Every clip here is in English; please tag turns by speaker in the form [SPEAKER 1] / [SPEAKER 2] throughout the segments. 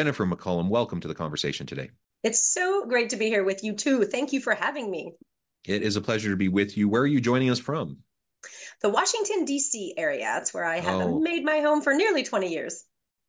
[SPEAKER 1] Jennifer McCollum, welcome to the conversation today.
[SPEAKER 2] It's so great to be here with you too. Thank you for having me.
[SPEAKER 1] It is a pleasure to be with you. Where are you joining us from?
[SPEAKER 2] The Washington, D.C. area. That's where I have oh. made my home for nearly 20 years.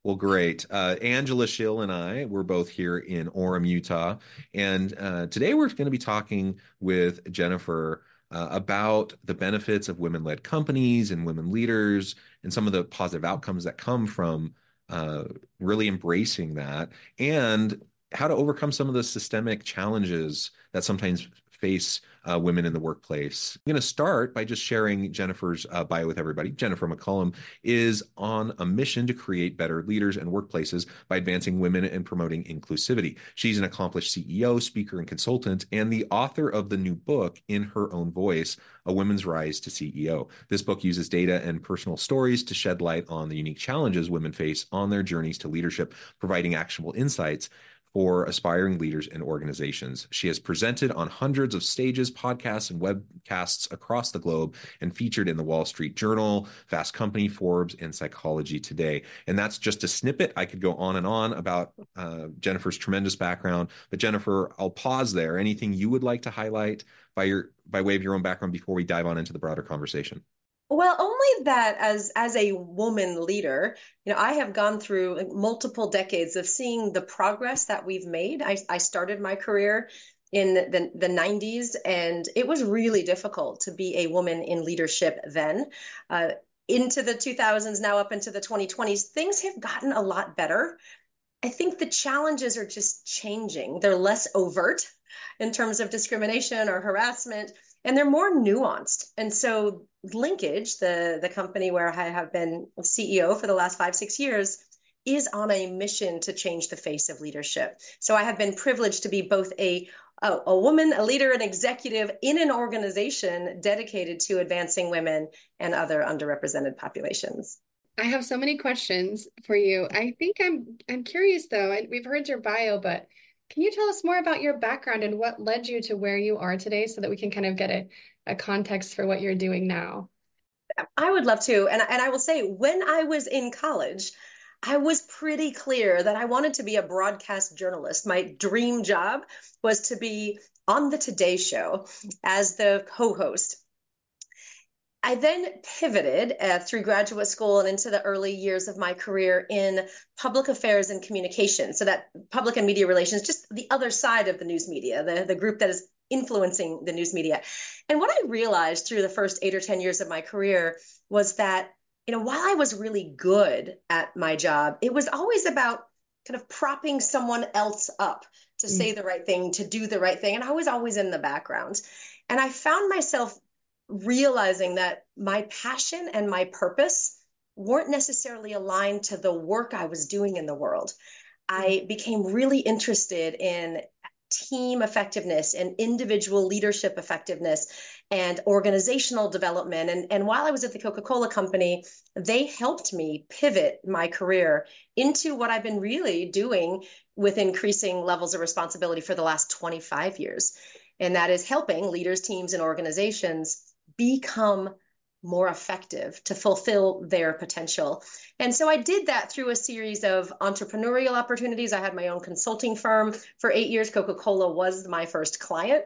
[SPEAKER 1] Well, great. Uh, Angela Schill and I, we're both here in Orem, Utah. And uh, today we're going to be talking with Jennifer uh, about the benefits of women led companies and women leaders and some of the positive outcomes that come from uh, really embracing that and how to overcome some of the systemic challenges that sometimes face uh, women in the workplace. I'm going to start by just sharing Jennifer's uh, bio with everybody. Jennifer McCollum is on a mission to create better leaders and workplaces by advancing women and promoting inclusivity. She's an accomplished CEO, speaker, and consultant, and the author of the new book, In Her Own Voice A Women's Rise to CEO. This book uses data and personal stories to shed light on the unique challenges women face on their journeys to leadership, providing actionable insights for aspiring leaders and organizations. She has presented on hundreds of stages, podcasts, and webcasts across the globe and featured in the Wall Street Journal, Fast Company, Forbes, and Psychology Today. And that's just a snippet. I could go on and on about uh, Jennifer's tremendous background. But Jennifer, I'll pause there. Anything you would like to highlight by your by way of your own background before we dive on into the broader conversation?
[SPEAKER 2] Well, only that as as a woman leader, you know, I have gone through multiple decades of seeing the progress that we've made. I, I started my career in the, the 90s, and it was really difficult to be a woman in leadership then. Uh, into the 2000s, now up into the 2020s, things have gotten a lot better. I think the challenges are just changing. They're less overt in terms of discrimination or harassment and they're more nuanced. And so Linkage, the the company where I have been CEO for the last five six years, is on a mission to change the face of leadership. So I have been privileged to be both a a, a woman, a leader, an executive in an organization dedicated to advancing women and other underrepresented populations.
[SPEAKER 3] I have so many questions for you. I think I'm I'm curious though. we've heard your bio, but can you tell us more about your background and what led you to where you are today so that we can kind of get a, a context for what you're doing now?
[SPEAKER 2] I would love to. And, and I will say, when I was in college, I was pretty clear that I wanted to be a broadcast journalist. My dream job was to be on the Today Show as the co host. I then pivoted uh, through graduate school and into the early years of my career in public affairs and communication. So that public and media relations, just the other side of the news media, the, the group that is influencing the news media. And what I realized through the first eight or 10 years of my career was that, you know, while I was really good at my job, it was always about kind of propping someone else up to mm. say the right thing, to do the right thing. And I was always in the background. And I found myself realizing that my passion and my purpose weren't necessarily aligned to the work I was doing in the world. I mm. became really interested in team effectiveness and individual leadership effectiveness and organizational development. And, and while I was at the Coca Cola Company, they helped me pivot my career into what I've been really doing with increasing levels of responsibility for the last 25 years. And that is helping leaders, teams, and organizations become more effective to fulfill their potential. And so I did that through a series of entrepreneurial opportunities. I had my own consulting firm for eight years. Coca Cola was my first client.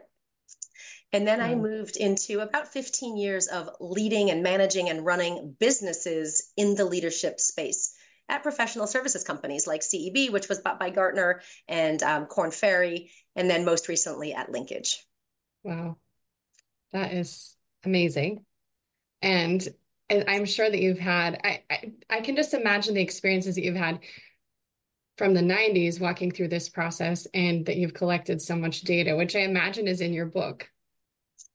[SPEAKER 2] And then mm. I moved into about 15 years of leading and managing and running businesses in the leadership space at professional services companies like CEB, which was bought by Gartner, and um, Korn Ferry, and then most recently at Linkage.
[SPEAKER 3] Wow. That is amazing. And and I'm sure that you've had, I, I, I can just imagine the experiences that you've had from the 90s walking through this process and that you've collected so much data, which I imagine is in your book.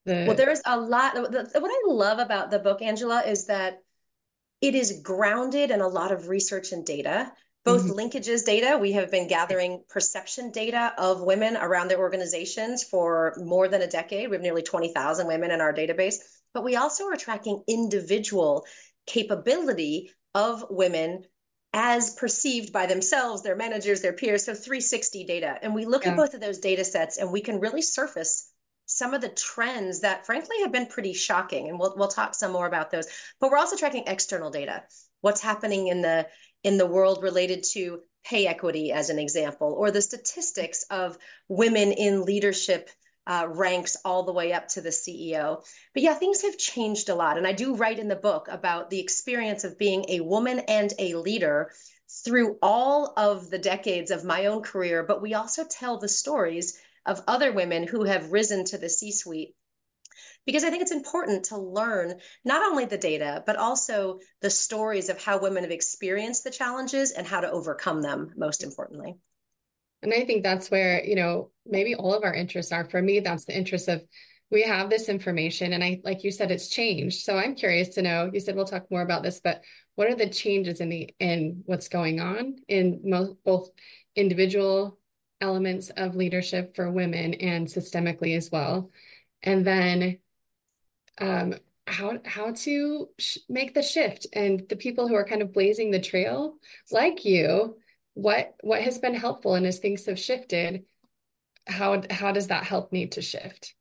[SPEAKER 2] The... Well, there's a lot. what I love about the book, Angela, is that it is grounded in a lot of research and data both mm-hmm. linkages data. We have been gathering perception data of women around their organizations for more than a decade. We have nearly 20,000 women in our database, but we also are tracking individual capability of women as perceived by themselves, their managers, their peers. So 360 data. And we look yeah. at both of those data sets and we can really surface some of the trends that frankly have been pretty shocking. And we'll, we'll talk some more about those. But we're also tracking external data. What's happening in the in the world related to pay equity, as an example, or the statistics of women in leadership uh, ranks all the way up to the CEO. But yeah, things have changed a lot. And I do write in the book about the experience of being a woman and a leader through all of the decades of my own career. But we also tell the stories of other women who have risen to the C suite because I think it's important to learn not only the data, but also the stories of how women have experienced the challenges and how to overcome them, most importantly.
[SPEAKER 3] And I think that's where, you know, maybe all of our interests are. For me, that's the interest of we have this information. And I, like you said, it's changed. So I'm curious to know, you said we'll talk more about this, but what are the changes in the, in what's going on in both individual elements of leadership for women and systemically as well? And then um, how how to sh- make the shift. And the people who are kind of blazing the trail like you what what has been helpful and as things have shifted how how does that help me to shift?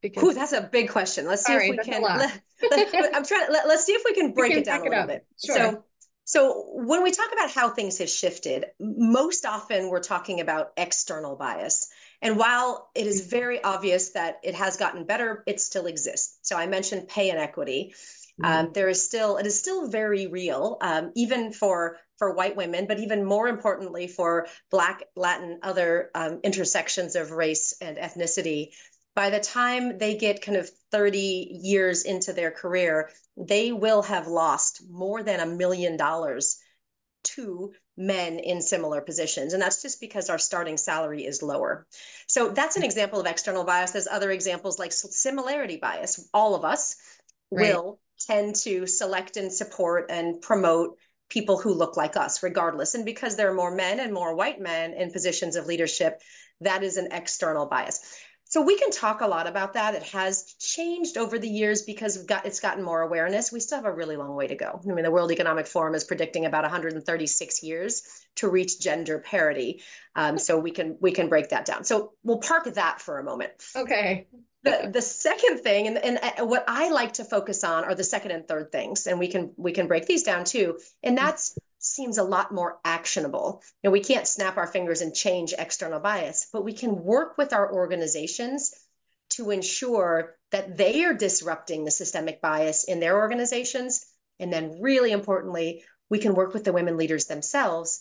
[SPEAKER 2] Because Ooh, that's a big question. Let's see sorry, if we can let, let, i'm trying let, us see if we can break we can it down a little bit. Sure. so so when we talk about how things have shifted most often we're talking about external bias and while it is very obvious that it has gotten better, it still exists. So I mentioned pay inequity. Mm-hmm. Um, there is still it is still very real, um, even for for white women, but even more importantly for Black, Latin, other um, intersections of race and ethnicity. By the time they get kind of 30 years into their career, they will have lost more than a million dollars to men in similar positions. And that's just because our starting salary is lower. So that's an mm-hmm. example of external bias. There's other examples like similarity bias. All of us right. will tend to select and support and promote people who look like us, regardless. And because there are more men and more white men in positions of leadership, that is an external bias. So we can talk a lot about that. It has changed over the years because got, it's gotten more awareness. We still have a really long way to go. I mean, the World Economic Forum is predicting about 136 years to reach gender parity. Um, so we can we can break that down. So we'll park that for a moment.
[SPEAKER 3] Okay.
[SPEAKER 2] The, the second thing, and, and uh, what I like to focus on are the second and third things, and we can we can break these down too. And that's seems a lot more actionable. You know, we can't snap our fingers and change external bias, but we can work with our organizations to ensure that they are disrupting the systemic bias in their organizations. And then, really importantly, we can work with the women leaders themselves,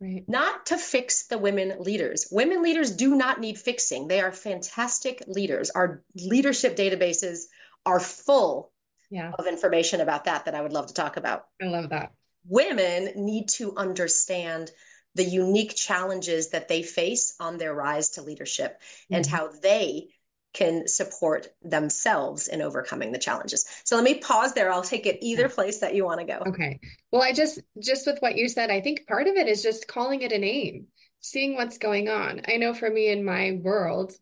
[SPEAKER 2] right. not to fix the women leaders. Women leaders do not need fixing, they are fantastic leaders. Our leadership databases are full yeah. of information about that that I would love to talk about.
[SPEAKER 3] I love that
[SPEAKER 2] women need to understand the unique challenges that they face on their rise to leadership mm-hmm. and how they can support themselves in overcoming the challenges. So let me pause there. I'll take it either place that you want to go.
[SPEAKER 3] Okay. Well, I just just with what you said, I think part of it is just calling it a name, seeing what's going on. I know for me in my world,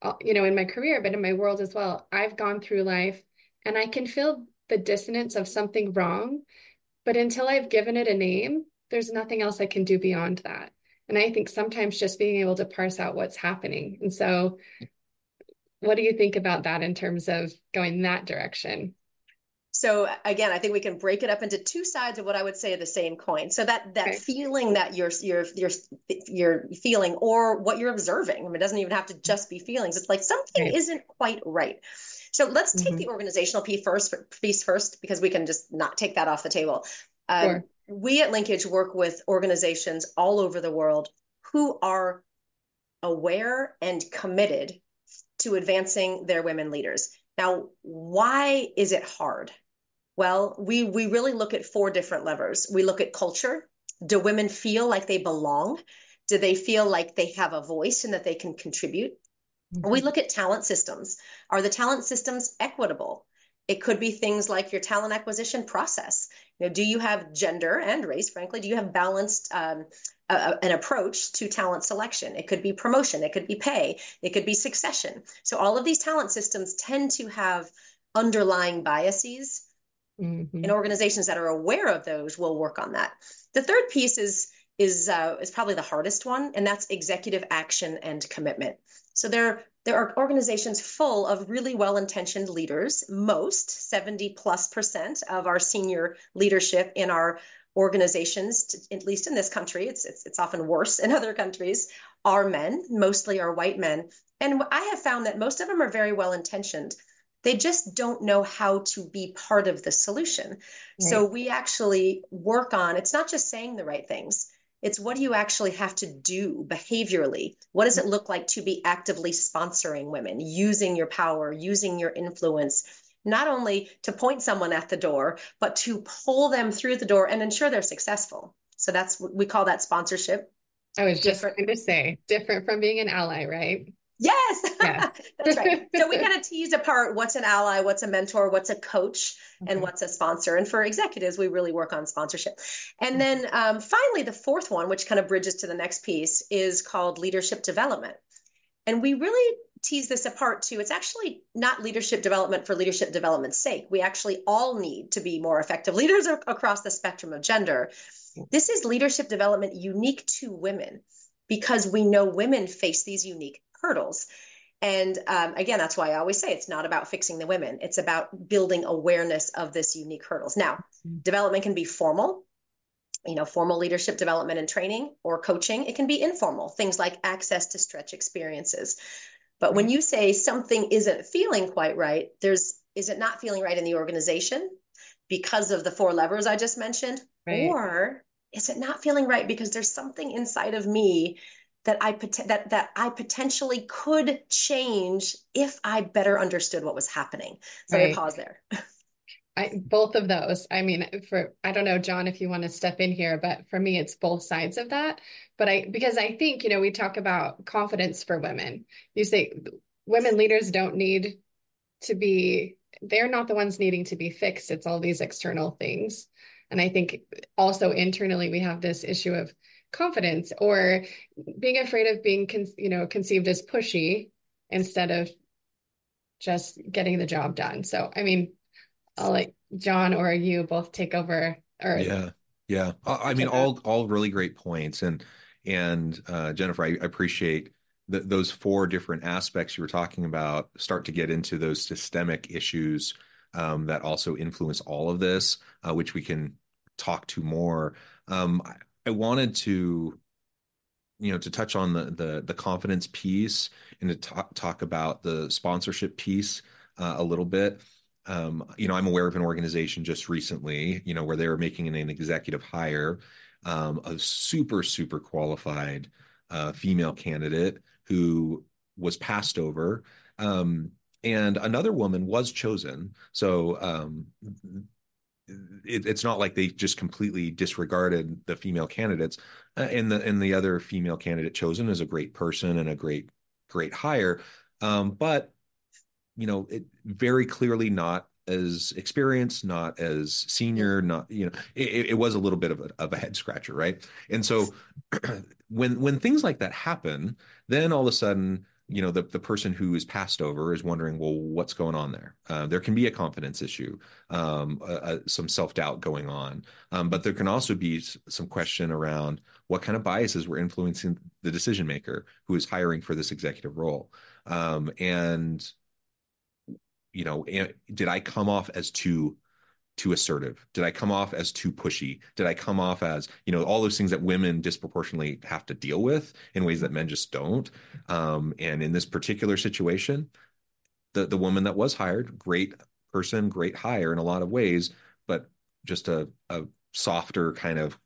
[SPEAKER 3] uh, you know, in my career, but in my world as well, I've gone through life and I can feel the dissonance of something wrong but until I've given it a name, there's nothing else I can do beyond that. And I think sometimes just being able to parse out what's happening. And so, what do you think about that in terms of going that direction?
[SPEAKER 2] So again, I think we can break it up into two sides of what I would say are the same coin. So that that okay. feeling that you're you're you're you're feeling or what you're observing. I mean, it doesn't even have to just be feelings. It's like something right. isn't quite right. So let's take mm-hmm. the organizational piece first, piece first, because we can just not take that off the table. Um, sure. We at Linkage work with organizations all over the world who are aware and committed to advancing their women leaders. Now, why is it hard? Well, we we really look at four different levers. We look at culture. Do women feel like they belong? Do they feel like they have a voice and that they can contribute? Mm-hmm. We look at talent systems. Are the talent systems equitable? It could be things like your talent acquisition process. You know, do you have gender and race? Frankly, do you have balanced um, a, an approach to talent selection? It could be promotion. It could be pay. It could be succession. So all of these talent systems tend to have underlying biases Mm-hmm. And organizations that are aware of those will work on that. The third piece is is uh, is probably the hardest one, and that's executive action and commitment. So there there are organizations full of really well intentioned leaders. Most 70 plus percent of our senior leadership in our organizations, at least in this country, it's, it's it's often worse in other countries, are men. Mostly are white men, and I have found that most of them are very well intentioned they just don't know how to be part of the solution. Right. So we actually work on it's not just saying the right things. It's what do you actually have to do behaviorally? What does it look like to be actively sponsoring women, using your power, using your influence, not only to point someone at the door, but to pull them through the door and ensure they're successful. So that's what we call that sponsorship.
[SPEAKER 3] I was just going to say different from being an ally, right?
[SPEAKER 2] Yes, yes. that's right. So we kind of tease apart what's an ally, what's a mentor, what's a coach, okay. and what's a sponsor. And for executives, we really work on sponsorship. And then um, finally, the fourth one, which kind of bridges to the next piece, is called leadership development. And we really tease this apart too. It's actually not leadership development for leadership development's sake. We actually all need to be more effective leaders across the spectrum of gender. This is leadership development unique to women because we know women face these unique hurdles. And um, again, that's why I always say it's not about fixing the women. It's about building awareness of this unique hurdles. Now, mm-hmm. development can be formal, you know, formal leadership development and training or coaching. It can be informal, things like access to stretch experiences. But when you say something isn't feeling quite right, there's is it not feeling right in the organization because of the four levers I just mentioned? Right. Or is it not feeling right because there's something inside of me that I that that I potentially could change if I better understood what was happening. So right. I pause there.
[SPEAKER 3] I, both of those. I mean, for I don't know, John, if you want to step in here, but for me, it's both sides of that. But I because I think you know we talk about confidence for women. You say women leaders don't need to be. They're not the ones needing to be fixed. It's all these external things. And I think also internally we have this issue of confidence or being afraid of being con- you know conceived as pushy instead of just getting the job done. So i mean i'll let john or you both take over or
[SPEAKER 1] yeah. Yeah. I mean all all really great points. And and uh, jennifer i, I appreciate that those four different aspects you were talking about start to get into those systemic issues um, that also influence all of this uh, which we can talk to more. Um, I wanted to, you know, to touch on the the the confidence piece and to talk talk about the sponsorship piece uh, a little bit. Um, you know, I'm aware of an organization just recently, you know, where they were making an, an executive hire, um, a super super qualified uh, female candidate who was passed over. Um, and another woman was chosen. So um, it, it's not like they just completely disregarded the female candidates uh, and the and the other female candidate chosen is a great person and a great great hire. Um, but you know it very clearly not as experienced not as senior not you know it, it was a little bit of a, of a head scratcher right? And so when when things like that happen then all of a sudden you know the, the person who is passed over is wondering well what's going on there? Uh, there can be a confidence issue um, some self-doubt going on um, but there can also be some question around what kind of biases were influencing the decision maker who is hiring for this executive role. Um, and you know did i come off as too too assertive? Did I come off as too pushy? Did I come off as, you know, all those things that women disproportionately have to deal with in ways that men just don't? Um, and in this particular situation, the the woman that was hired, great person, great hire in a lot of ways, but just a, a softer kind of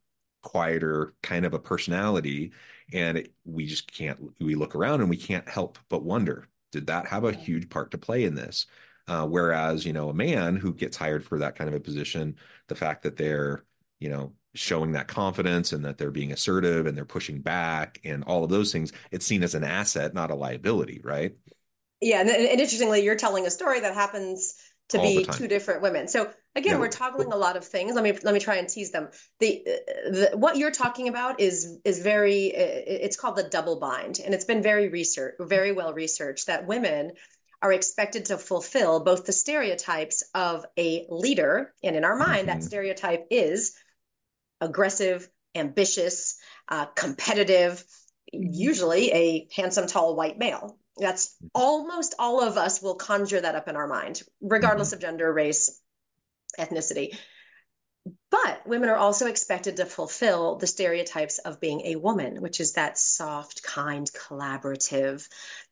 [SPEAKER 1] quieter kind of a personality. And it, we just can't, we look around and we can't help but wonder, did that have a huge part to play in this? Uh, whereas, you know, a man who gets hired for that kind of a position, the fact that they're, you know, showing that confidence and that they're being assertive and they're pushing back and all of those things, it's seen as an asset, not a liability, right?
[SPEAKER 2] Yeah, and, and interestingly, you're telling a story that happens to all be two different women. So again, yeah. we're toggling a lot of things. Let me let me try and tease them. The, the what you're talking about is is very it's called the double bind, and it's been very research very well researched that women are expected to fulfill both the stereotypes of a leader, and in our mind, mm-hmm. that stereotype is aggressive, ambitious, uh, competitive, usually a handsome, tall white male. That's mm-hmm. almost all of us will conjure that up in our mind, regardless mm-hmm. of gender, race, ethnicity. But women are also expected to fulfill the stereotypes of being a woman, which is that soft, kind, collaborative,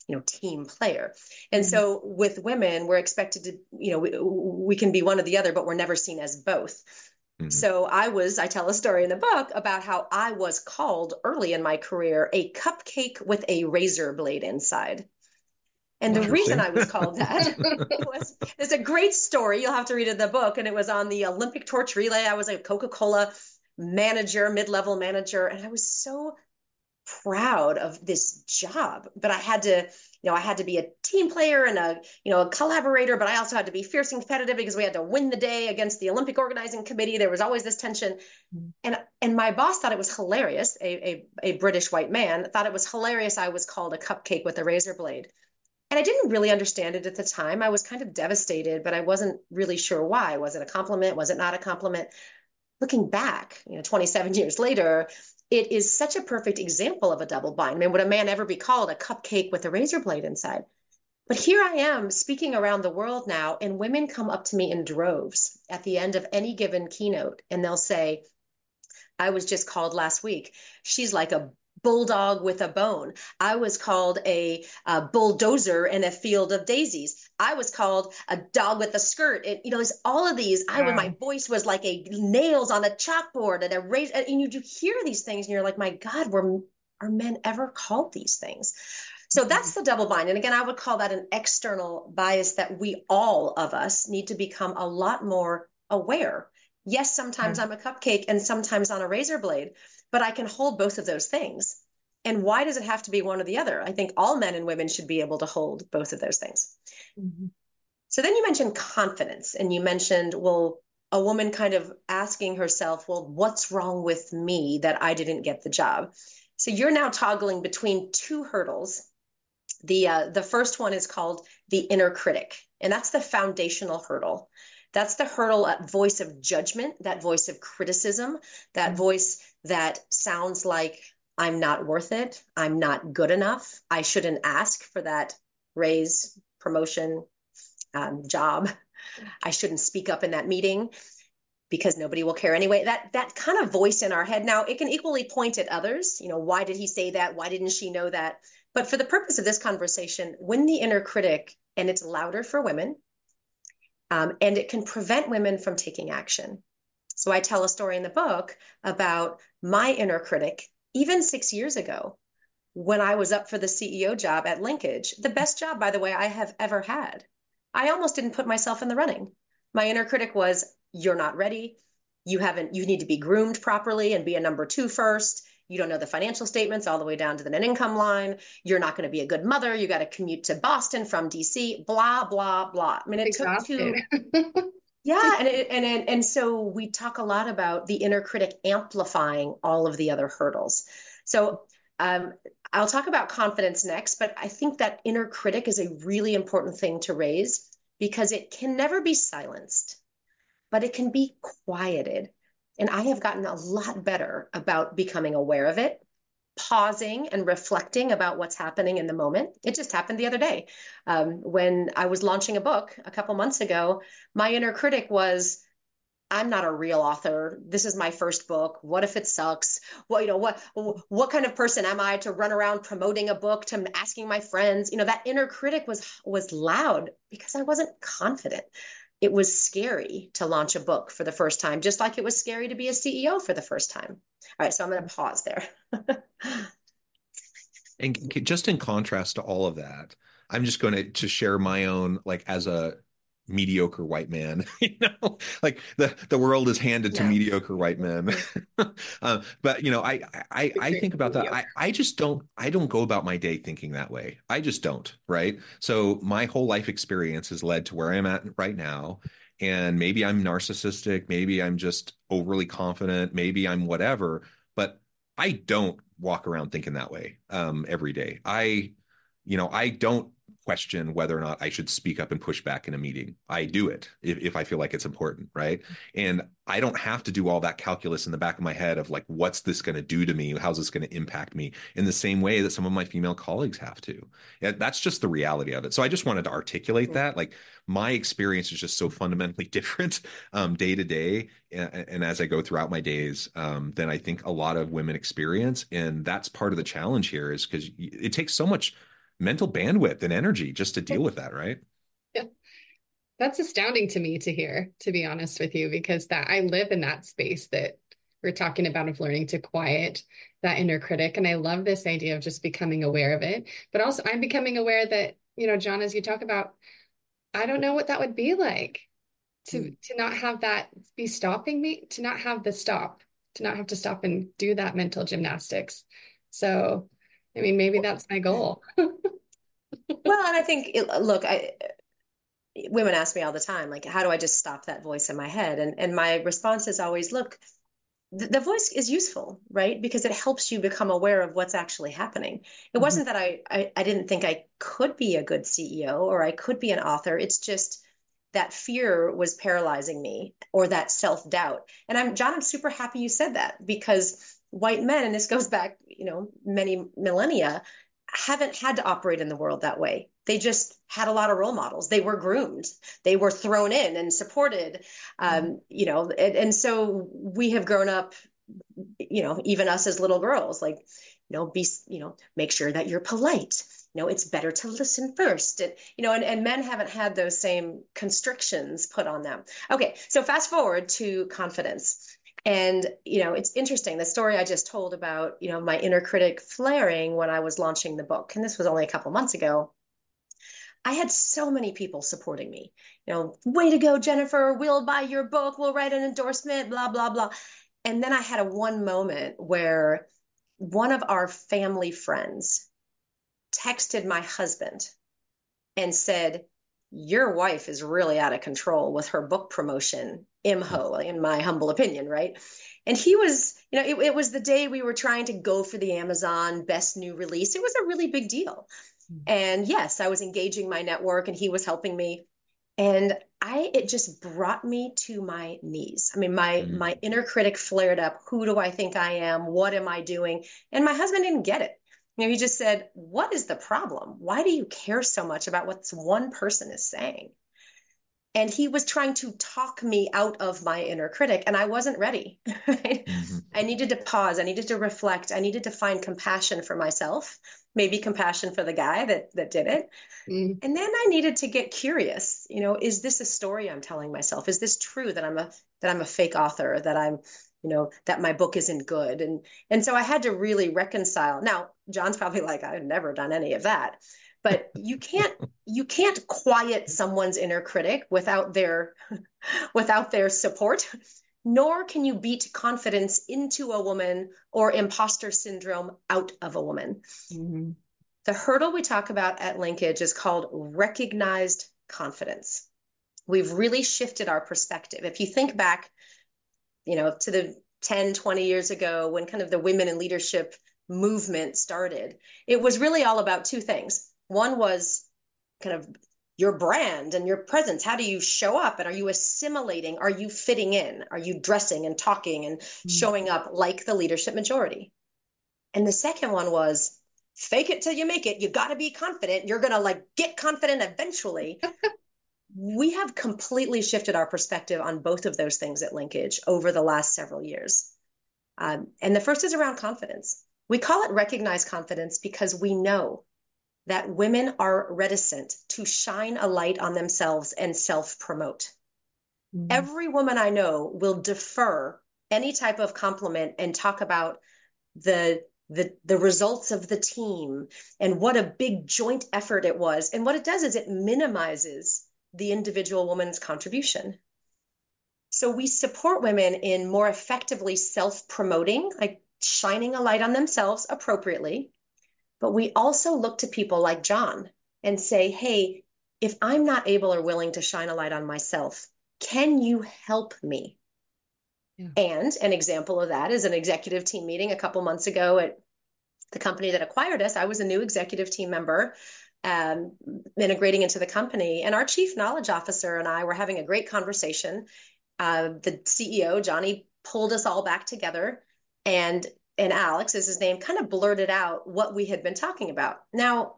[SPEAKER 2] you know, team player. And mm-hmm. so with women, we're expected to, you know, we, we can be one or the other, but we're never seen as both. Mm-hmm. So I was, I tell a story in the book about how I was called early in my career a cupcake with a razor blade inside. And the reason I was called that was there's a great story. You'll have to read it in the book. And it was on the Olympic torch relay. I was a Coca Cola manager, mid level manager. And I was so proud of this job. But I had to, you know, I had to be a team player and a, you know, a collaborator, but I also had to be fierce and competitive because we had to win the day against the Olympic organizing committee. There was always this tension. Mm-hmm. And and my boss thought it was hilarious, a, a, a British white man thought it was hilarious I was called a cupcake with a razor blade. And I didn't really understand it at the time. I was kind of devastated, but I wasn't really sure why. Was it a compliment? Was it not a compliment? Looking back, you know, 27 years later, it is such a perfect example of a double bind. I mean, would a man ever be called a cupcake with a razor blade inside? But here I am speaking around the world now, and women come up to me in droves at the end of any given keynote, and they'll say, I was just called last week. She's like a bulldog with a bone. I was called a, a, bulldozer in a field of daisies. I was called a dog with a skirt. It, you know, it's all of these. I, my voice was like a nails on a chalkboard and a raise. And you, you hear these things and you're like, my God, were are men ever called these things? So mm-hmm. that's the double bind. And again, I would call that an external bias that we all of us need to become a lot more aware. Yes, sometimes I'm a cupcake and sometimes on a razor blade but I can hold both of those things. And why does it have to be one or the other? I think all men and women should be able to hold both of those things. Mm-hmm. So then you mentioned confidence and you mentioned, well, a woman kind of asking herself, well, what's wrong with me that I didn't get the job? So you're now toggling between two hurdles. The uh, the first one is called the inner critic, and that's the foundational hurdle. That's the hurdle at voice of judgment, that voice of criticism, that mm-hmm. voice that sounds like I'm not worth it, I'm not good enough, I shouldn't ask for that raise, promotion, um, job, I shouldn't speak up in that meeting because nobody will care anyway. That that kind of voice in our head now it can equally point at others. You know, why did he say that? Why didn't she know that? But for the purpose of this conversation, when the inner critic and it's louder for women, um, and it can prevent women from taking action. So I tell a story in the book about my inner critic, even six years ago, when I was up for the CEO job at Linkage, the best job, by the way, I have ever had. I almost didn't put myself in the running. My inner critic was, You're not ready. You haven't, you need to be groomed properly and be a number two first. You don't know the financial statements all the way down to the net income line. You're not going to be a good mother. You got to commute to Boston from DC, blah, blah, blah. I mean, it Exhausted. took two. yeah and, it, and and and so we talk a lot about the inner critic amplifying all of the other hurdles so um, i'll talk about confidence next but i think that inner critic is a really important thing to raise because it can never be silenced but it can be quieted and i have gotten a lot better about becoming aware of it pausing and reflecting about what's happening in the moment. It just happened the other day. Um, when I was launching a book a couple months ago, my inner critic was, I'm not a real author. This is my first book. What if it sucks? Well, you know, what what kind of person am I to run around promoting a book, to asking my friends? You know, that inner critic was was loud because I wasn't confident. It was scary to launch a book for the first time, just like it was scary to be a CEO for the first time. All right, so I'm going to pause there.
[SPEAKER 1] and just in contrast to all of that, I'm just going to to share my own like as a mediocre white man you know? Like the the world is handed yeah. to mediocre white men. Uh, but you know i i i think about that. I i just don't i don't go about my day thinking that way. I just don't right? So my whole life experience has led to where i'm at right now. And maybe i'm narcissistic maybe i'm just overly confident maybe i'm whatever but i don't walk around thinking that way um, every day. I you know i don't question whether or not I should speak up and push back in a meeting. I do it if, if I feel like it's important, right? And I don't have to do all that calculus in the back of my head of like, what's this going to do to me? How's this going to impact me in the same way that some of my female colleagues have to? That's just the reality of it. So I just wanted to articulate that. Like my experience is just so fundamentally different um, day to day. And, and, as I go throughout my days, um, than I think a lot of women experience. And that's part of the challenge here is because it takes so much mental bandwidth and energy just to deal with that, right?
[SPEAKER 3] Yeah. That's astounding to me to hear, to be honest with you, because that I live in that space that we're talking about of learning to quiet that inner critic. And I love this idea of just becoming aware of it. But also I'm becoming aware that, you know, John, as you talk about, I don't know what that would be like to mm. to not have that be stopping me, to not have the stop, to not have to stop and do that mental gymnastics. So I mean, maybe that's my goal.
[SPEAKER 2] well, and I think, look, I women ask me all the time, like, how do I just stop that voice in my head? And and my response is always, look, the, the voice is useful, right? Because it helps you become aware of what's actually happening. It mm-hmm. wasn't that I, I I didn't think I could be a good CEO or I could be an author. It's just that fear was paralyzing me or that self-doubt. And I'm John, I'm super happy you said that because white men, and this goes back, you know, many millennia, haven't had to operate in the world that way. They just had a lot of role models. They were groomed. They were thrown in and supported. Um, mm-hmm. you know, and, and so we have grown up, you know, even us as little girls, like, you know, be, you know, make sure that you're polite. You know, it's better to listen first. And, you know, and, and men haven't had those same constrictions put on them. Okay, so fast forward to confidence. And, you know, it's interesting the story I just told about, you know, my inner critic flaring when I was launching the book. And this was only a couple months ago. I had so many people supporting me. You know, way to go, Jennifer. We'll buy your book. We'll write an endorsement, blah, blah, blah. And then I had a one moment where one of our family friends texted my husband and said, Your wife is really out of control with her book promotion imho in my humble opinion right? And he was you know it, it, was the day we were trying to go for the amazon best new release. It was a really big deal. Mm-hmm. and yes i was engaging my network and he was helping me. And i it just brought me to my knees. I mean my mm-hmm. my inner critic flared up. Who do i think i am? What am i doing? And my husband didn't get it. You know he just said what is the problem? Why do you care so much about what this one person is saying and he was trying to talk me out of my inner critic and i wasn't ready. Right? mm-hmm. i needed to pause. I needed to reflect. I needed to find compassion for myself maybe compassion for the guy that that did it. Mm-hmm. and then i needed to get curious you know is this a story i'm telling myself? Is this true that i'm a that i'm a fake author that i'm you know that my book isn't good? And and so i had to really reconcile. Now john's probably like i've never done any of that but you can't you can't quiet someone's inner critic without their without their support nor can you beat confidence into a woman or imposter syndrome out of a woman. Mm-hmm. the hurdle we talk about at linkage is called recognized confidence. We've really shifted our perspective. If you think back you know to the 10 20 years ago when kind of the women in leadership movement started it was really all about two things one was kind of your brand and your presence. How do you show up? And are you assimilating? Are you fitting in? Are you dressing and talking and mm-hmm. showing up like the leadership majority? And the second one was fake it till you make it. You got to be confident. You're going to like get confident eventually. we have completely shifted our perspective on both of those things at Linkage over the last several years. Um, and the first is around confidence. We call it recognized confidence because we know that women are reticent to shine a light on themselves and self promote. Mm-hmm. Every woman I know will defer any type of compliment and talk about the the the results of the team and what a big joint effort it was and what it does is it minimizes the individual woman's contribution. So we support women in more effectively self promoting, like shining a light on themselves appropriately. But we also look to people like John and say, hey, if I'm not able or willing to shine a light on myself, can you help me? Yeah. And an example of that is an executive team meeting a couple months ago at the company that acquired us. I was a new executive team member um, integrating into the company. And our chief knowledge officer and I were having a great conversation. Uh, the CEO, Johnny, pulled us all back together and and Alex is his name, kind of blurted out what we had been talking about. Now,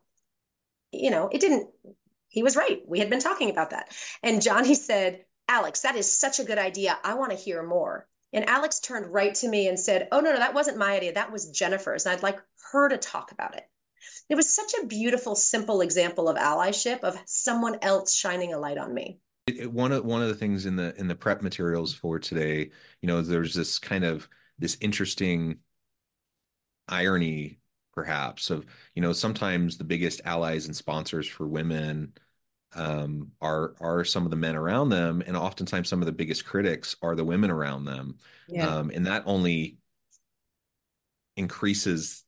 [SPEAKER 2] you know, it didn't, he was right. We had been talking about that. And Johnny said, Alex, that is such a good idea. I want to hear more. And Alex turned right to me and said, Oh, no, no, that wasn't my idea. That was Jennifer's. And I'd like her to talk about it. It was such a beautiful, simple example of allyship of someone else shining a light on me.
[SPEAKER 1] It, one of one of the things in the in the prep materials for today, you know, there's this kind of this interesting irony, perhaps, of you know sometimes the biggest allies and sponsors for women um, are are some of the men around them, and oftentimes some of the biggest critics are the women around them, yeah. um, and that only increases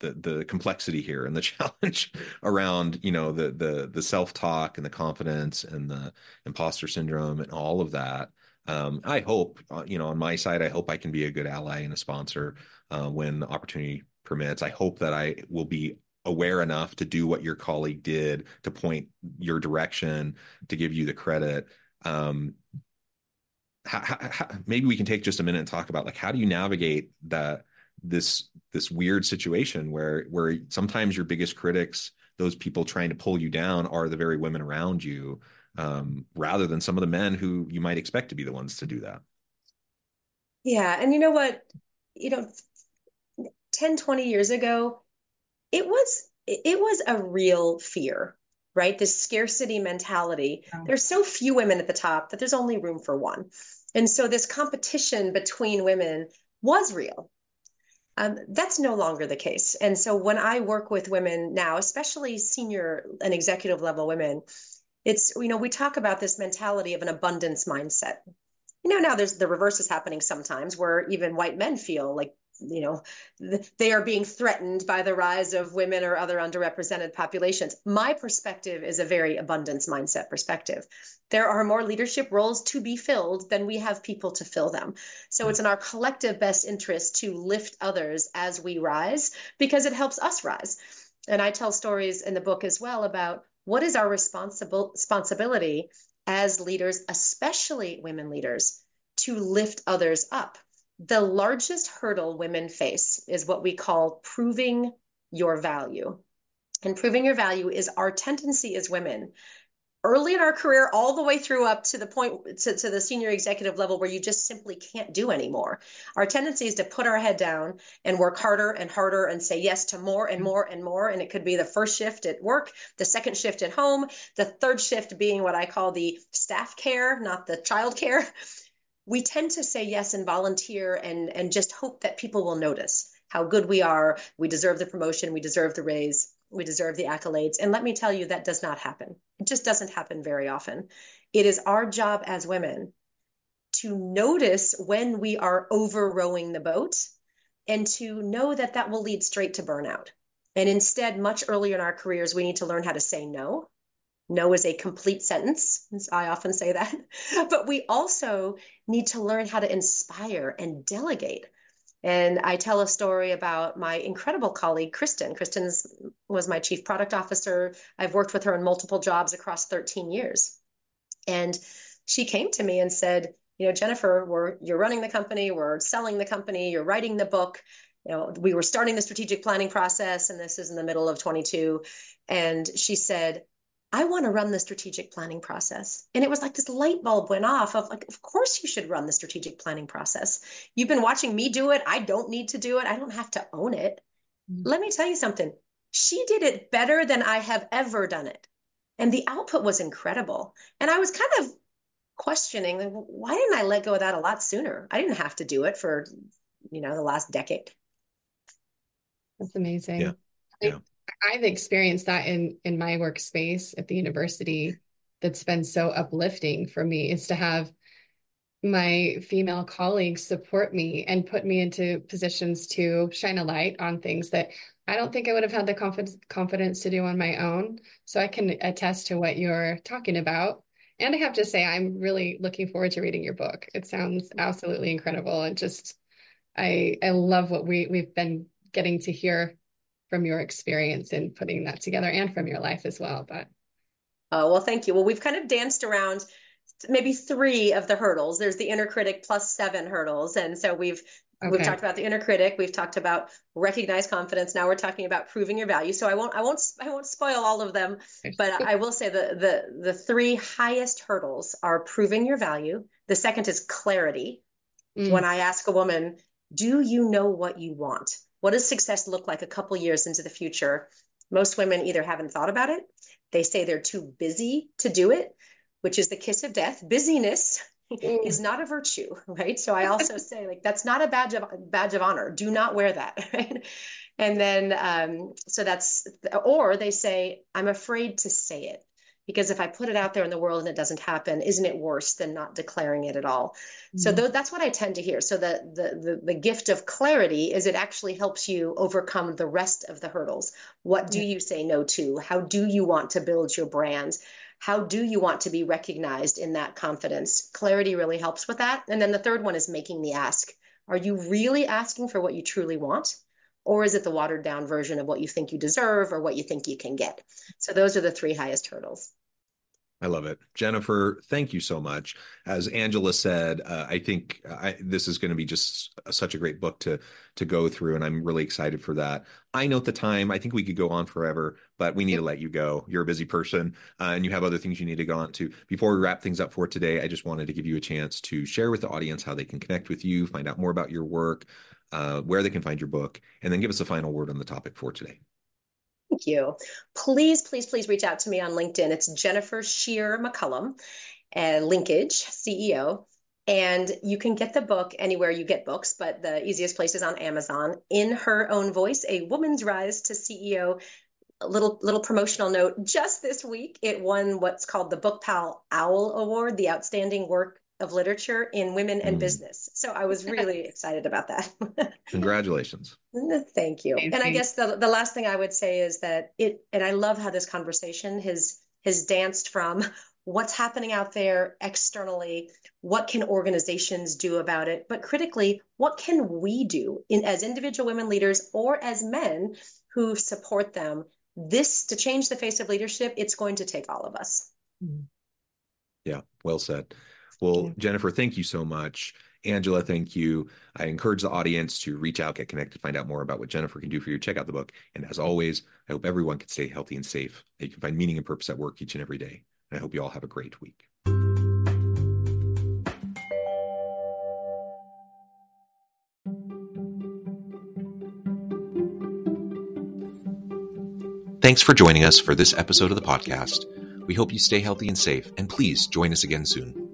[SPEAKER 1] the the complexity here and the challenge around you know the the the self talk and the confidence and the imposter syndrome and all of that. Um, I hope uh, you know on my side, I hope I can be a good ally and a sponsor uh, when opportunity permits. I hope that I will be aware enough to do what your colleague did to point your direction to give you the credit. Um, how, how, maybe we can take just a minute and talk about like how do you navigate that this this weird situation where where sometimes your biggest critics those people trying to pull you down are the very women around you um, rather than some of the men who you might expect to be the ones to do that.
[SPEAKER 2] Yeah and you know what? You know 10 20 years ago it was it was a real fear right? This scarcity mentality. Yeah. there's so few women at the top that there's only room for one. And so this competition between women was real. Um, that's no longer the case. And so when I work with women now, especially senior and executive level women, it's, you know, we talk about this mentality of an abundance mindset. You know, now there's the reverse is happening sometimes where even white men feel like you know they are being threatened by the rise of women or other underrepresented populations. My perspective is a very abundance mindset perspective. There are more leadership roles to be filled than we have people to fill them. So it's in our collective best interest to lift others as we rise because it helps us rise. And i tell stories in the book as well about what is our responsible responsibility as leaders especially women leaders to lift others up the largest hurdle women face is what we call proving your value. And proving your value is our tendency as women early in our career all the way through up to the point to, to the senior executive level where you just simply can't do anymore. Our tendency is to put our head down and work harder and harder and say yes to more and more and more. And it could be the first shift at work the second shift at home the third shift being what i call the staff care not the child care. We tend to say yes and volunteer and and just hope that people will notice how good we are. We deserve the promotion. We deserve the raise we deserve the accolades and let me tell you that does not happen it just doesn't happen very often it is our job as women to notice when we are over rowing the boat and to know that that will lead straight to burnout and instead much earlier in our careers we need to learn how to say no no is a complete sentence. I often say that. But we also need to learn how to inspire and delegate. And I tell a story about my incredible colleague, Kristen. Kristen was my chief product officer. I've worked with her in multiple jobs across 13 years. And she came to me and said, you know, Jennifer, we're you're running the company, we're selling the company, you're writing the book. You know, we were starting the strategic planning process, and this is in the middle of 22. And she said, I want to run the strategic planning process. And it was like this light bulb went off of like, of course you should run the strategic planning process. You've been watching me do it. I don't need to do it. I don't have to own it. Mm-hmm. Let me tell you something. She did it better than I have ever done it. And the output was incredible. And I was kind of questioning like, why didn't I let go of that a lot sooner? I didn't have to do it for, you know, the last decade.
[SPEAKER 3] That's amazing. Yeah. yeah. I've experienced that in in my workspace at the university. that's been so uplifting for me is to have my female colleagues support me and put me into positions to shine a light on things that I don't think I would have had the confidence confidence to do on my own. So I can attest to what you're talking about. And I have to say, I'm really looking forward to reading your book. It sounds absolutely incredible, and just I I love what we we've been getting to hear from your experience in putting that together, and from your life as well. But
[SPEAKER 2] oh well, thank you. Well, we've kind of danced around maybe three of the hurdles. There's the inner critic plus seven hurdles. And so we've okay. we've talked about the inner critic, we've talked about recognize confidence. Now we're talking about proving your value. So I won't I won't I won't spoil all of them, but I will say the the the three highest hurdles are proving your value. The second is clarity. Mm. When I ask a woman, do you know what you want? What does success look like a couple years into the future? Most women either haven't thought about it, they say they're too busy to do it, which is the kiss of death. Busyness mm. is not a virtue, right? So I also say like that's not a badge of badge of honor. Do not wear that, right? And then um, so that's or they say I'm afraid to say it because if I put it out there in the world and it doesn't happen, isn't it worse than not declaring it at all? Mm-hmm. So th- that's what I tend to hear. So the, the the the gift of clarity is it actually helps you overcome the rest of the hurdles. What do you say no to? How do you want to build your brand? how do you want to be recognized in that confidence? Clarity really helps with that. And then the third one is making the ask. Are you really asking for what you truly want? Or is it the watered down version of what you think you deserve or what you think you can get? So those are the three highest hurdles.
[SPEAKER 1] I love it. Jennifer, thank you so much. As Angela said, uh, I think uh, I, this is going to be just such a great book to to go through, and I'm really excited for that. I note the time. I think we could go on forever, but we need to let you go. You're a busy person, uh, and you have other things you need to go on to. Before we wrap things up for today, I just wanted to give you a chance to share with the audience how they can connect with you, find out more about your work, uh, where they can find your book, and then give us a final word on the topic for today.
[SPEAKER 2] Thank you. Please, please, please reach out to me on LinkedIn. It's Jennifer Shear McCollum, and Linkage CEO. And you can get the book anywhere you get books, but the easiest place is on Amazon. In her own voice, A Woman's Rise to CEO. A little little promotional note. Just this week, it won what's called the Book Pal Owl Award, the outstanding work of literature in women and mm. business. So I was really excited about that.
[SPEAKER 1] Congratulations.
[SPEAKER 2] Thank you. And I guess the, the last thing I would say is that it, and I love how this conversation has, has danced from what's happening out there externally, what can organizations do about it, but critically, what can we do in, as individual women leaders or as men who support them? This to change the face of leadership, it's going to take all of us.
[SPEAKER 1] Yeah, well said. Well, Jennifer, thank you so much. Angela, thank you. I encourage the audience to reach out, get connected, find out more about what Jennifer can do for you. Check out the book. And as always, I hope everyone can stay healthy and safe. That you can find meaning and purpose at work each and every day. And I hope you all have a great week. Thanks for joining us for this episode of the podcast. We hope you stay healthy and safe, and please join us again soon.